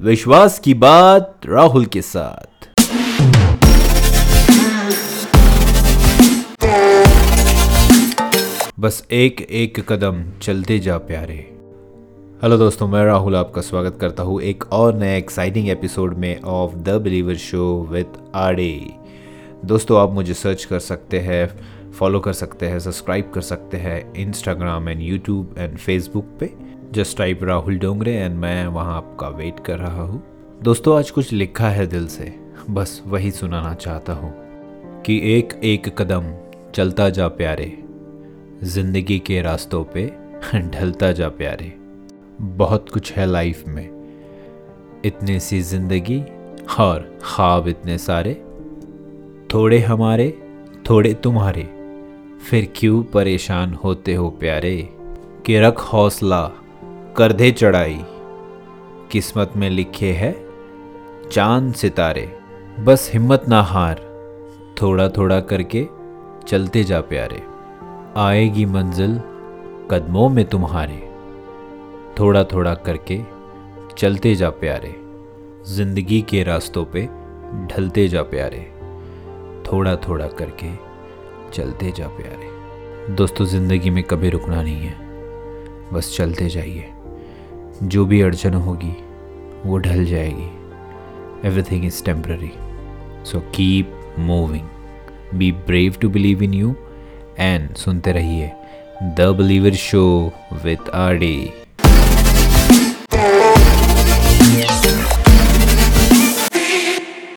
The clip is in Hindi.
विश्वास की बात राहुल के साथ। बस एक एक कदम चलते जा प्यारे। हेलो दोस्तों, मैं राहुल आपका स्वागत करता हूँ एक और नए एक्साइटिंग एपिसोड में of the believer show with आडे दोस्तों, आप मुझे सर्च कर सकते हैं फॉलो कर सकते हैं सब्सक्राइब कर सकते हैं Instagram and YouTube and Facebook पे। Just type Rahul Dongre and मैं वहाँ आपका वेट कर रहा हूँ। दोस्तों, आज कुछ लिखा है दिल से। बस वही सुनाना चाहता हूँ कि एक एक कदम चलता जा प्यारे, ज़िंदगी के रास्तों पे ढलता जा प्यारे। बहुत कुछ है लाइफ में, इतनी सी ज़िंदगी और ख्वाब इतने सारे। थोड़े हमारे, थोड़े तुम्हारे, फिर क्यों परेशान होते हो प्यारे? कि रख हौसला कर दे चढ़ाई। किस्मत में लिखे है, चाँद सितारे। बस हिम्मत ना हार थोड़ा थोड़ा करके चलते जा प्यारे। आएगी मंजिल कदमों में तुम्हारे। थोड़ा थोड़ा करके चलते जा प्यारे। ज़िंदगी के रास्तों पे ढलते जा प्यारे। थोड़ा थोड़ा करके चलते जा प्यारे। दोस्तों, ज़िंदगी में कभी रुकना नहीं है। बस चलते जाइए। जो भी अड़चन होगी, वो ढल जाएगी। Everything is temporary so keep moving be brave to believe in you and सुनते रहिए द बिलीवर शो विथ आर डे